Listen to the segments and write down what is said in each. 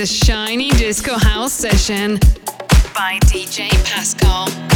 a shiny disco house session by DJ Pascal.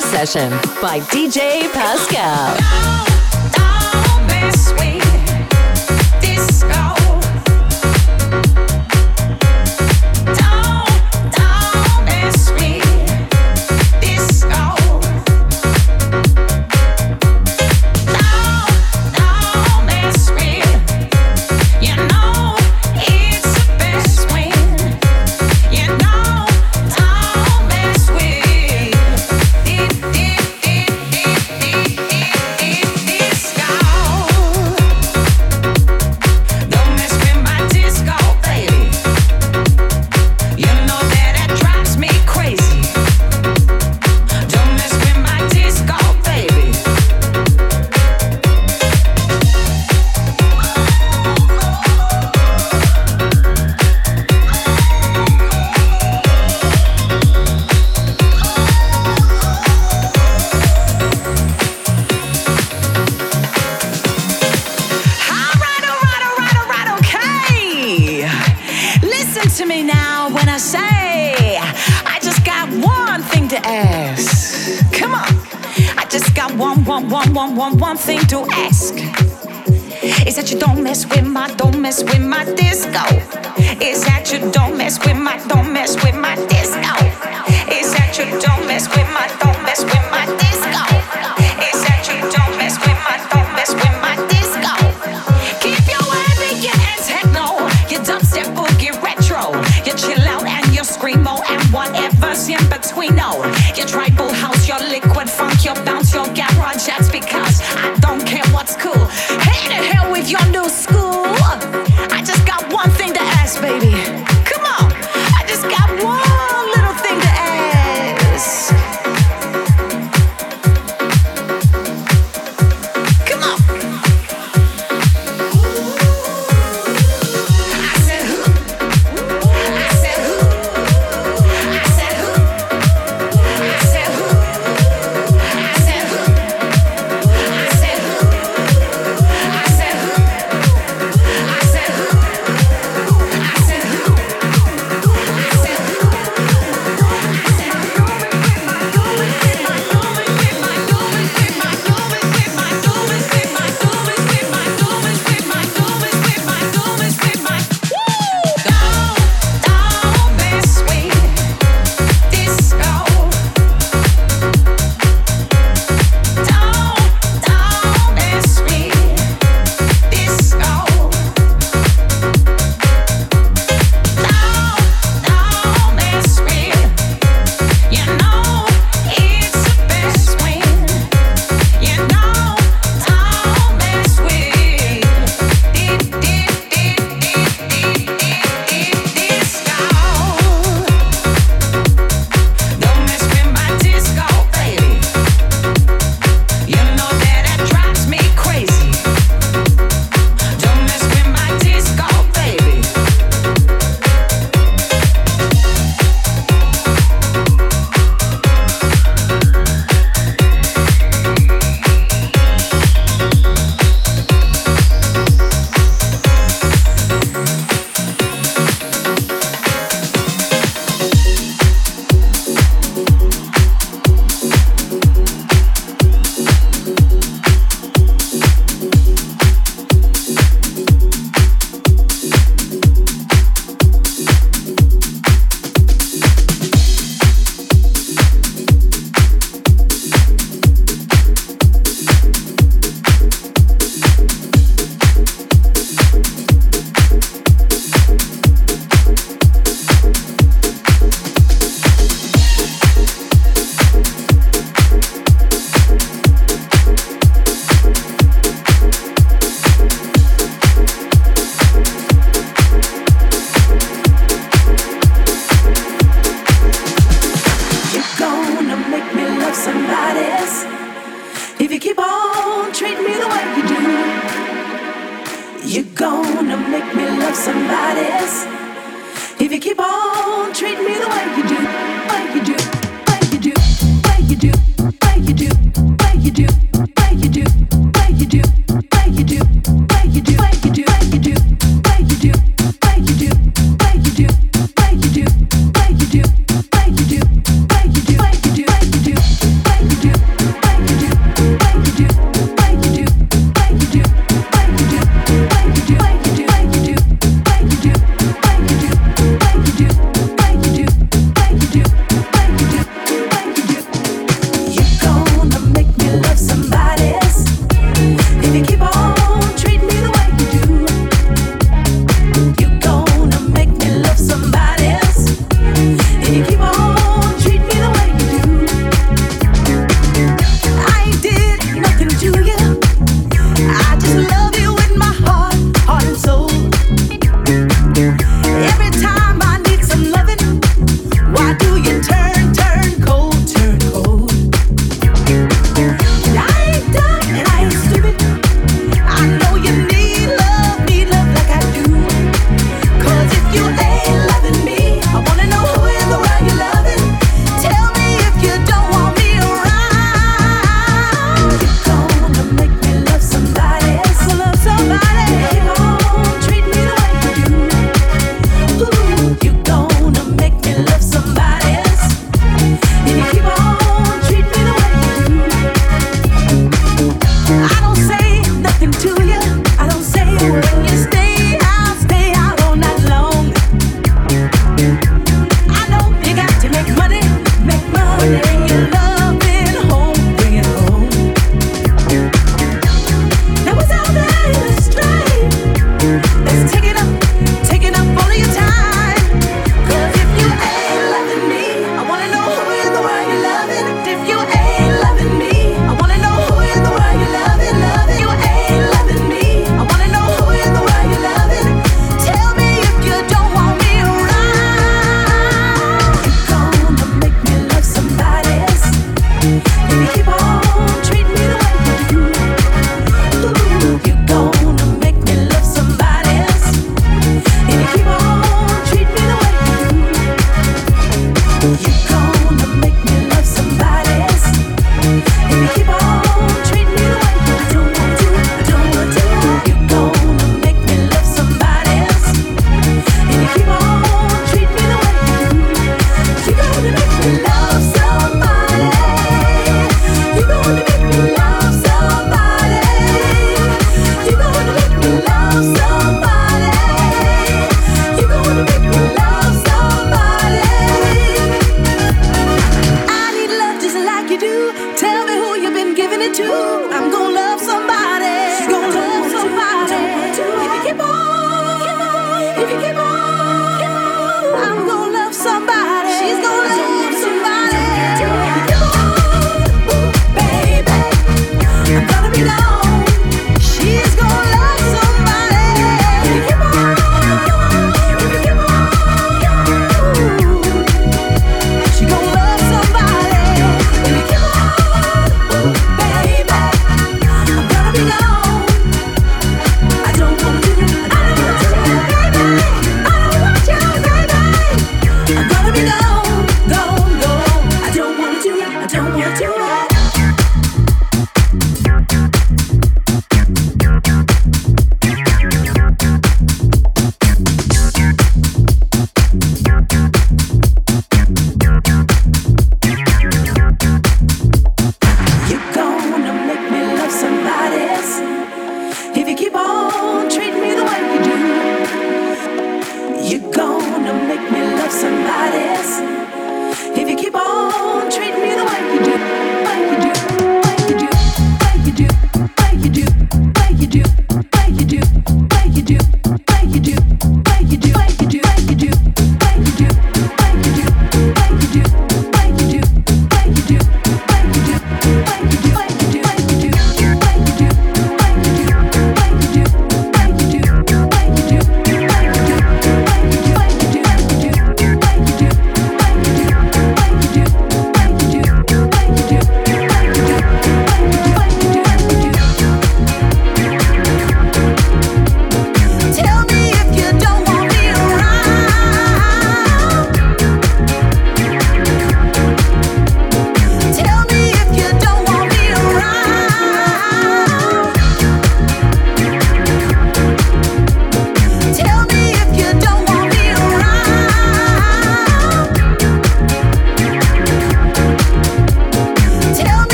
Session by DJ Pascal.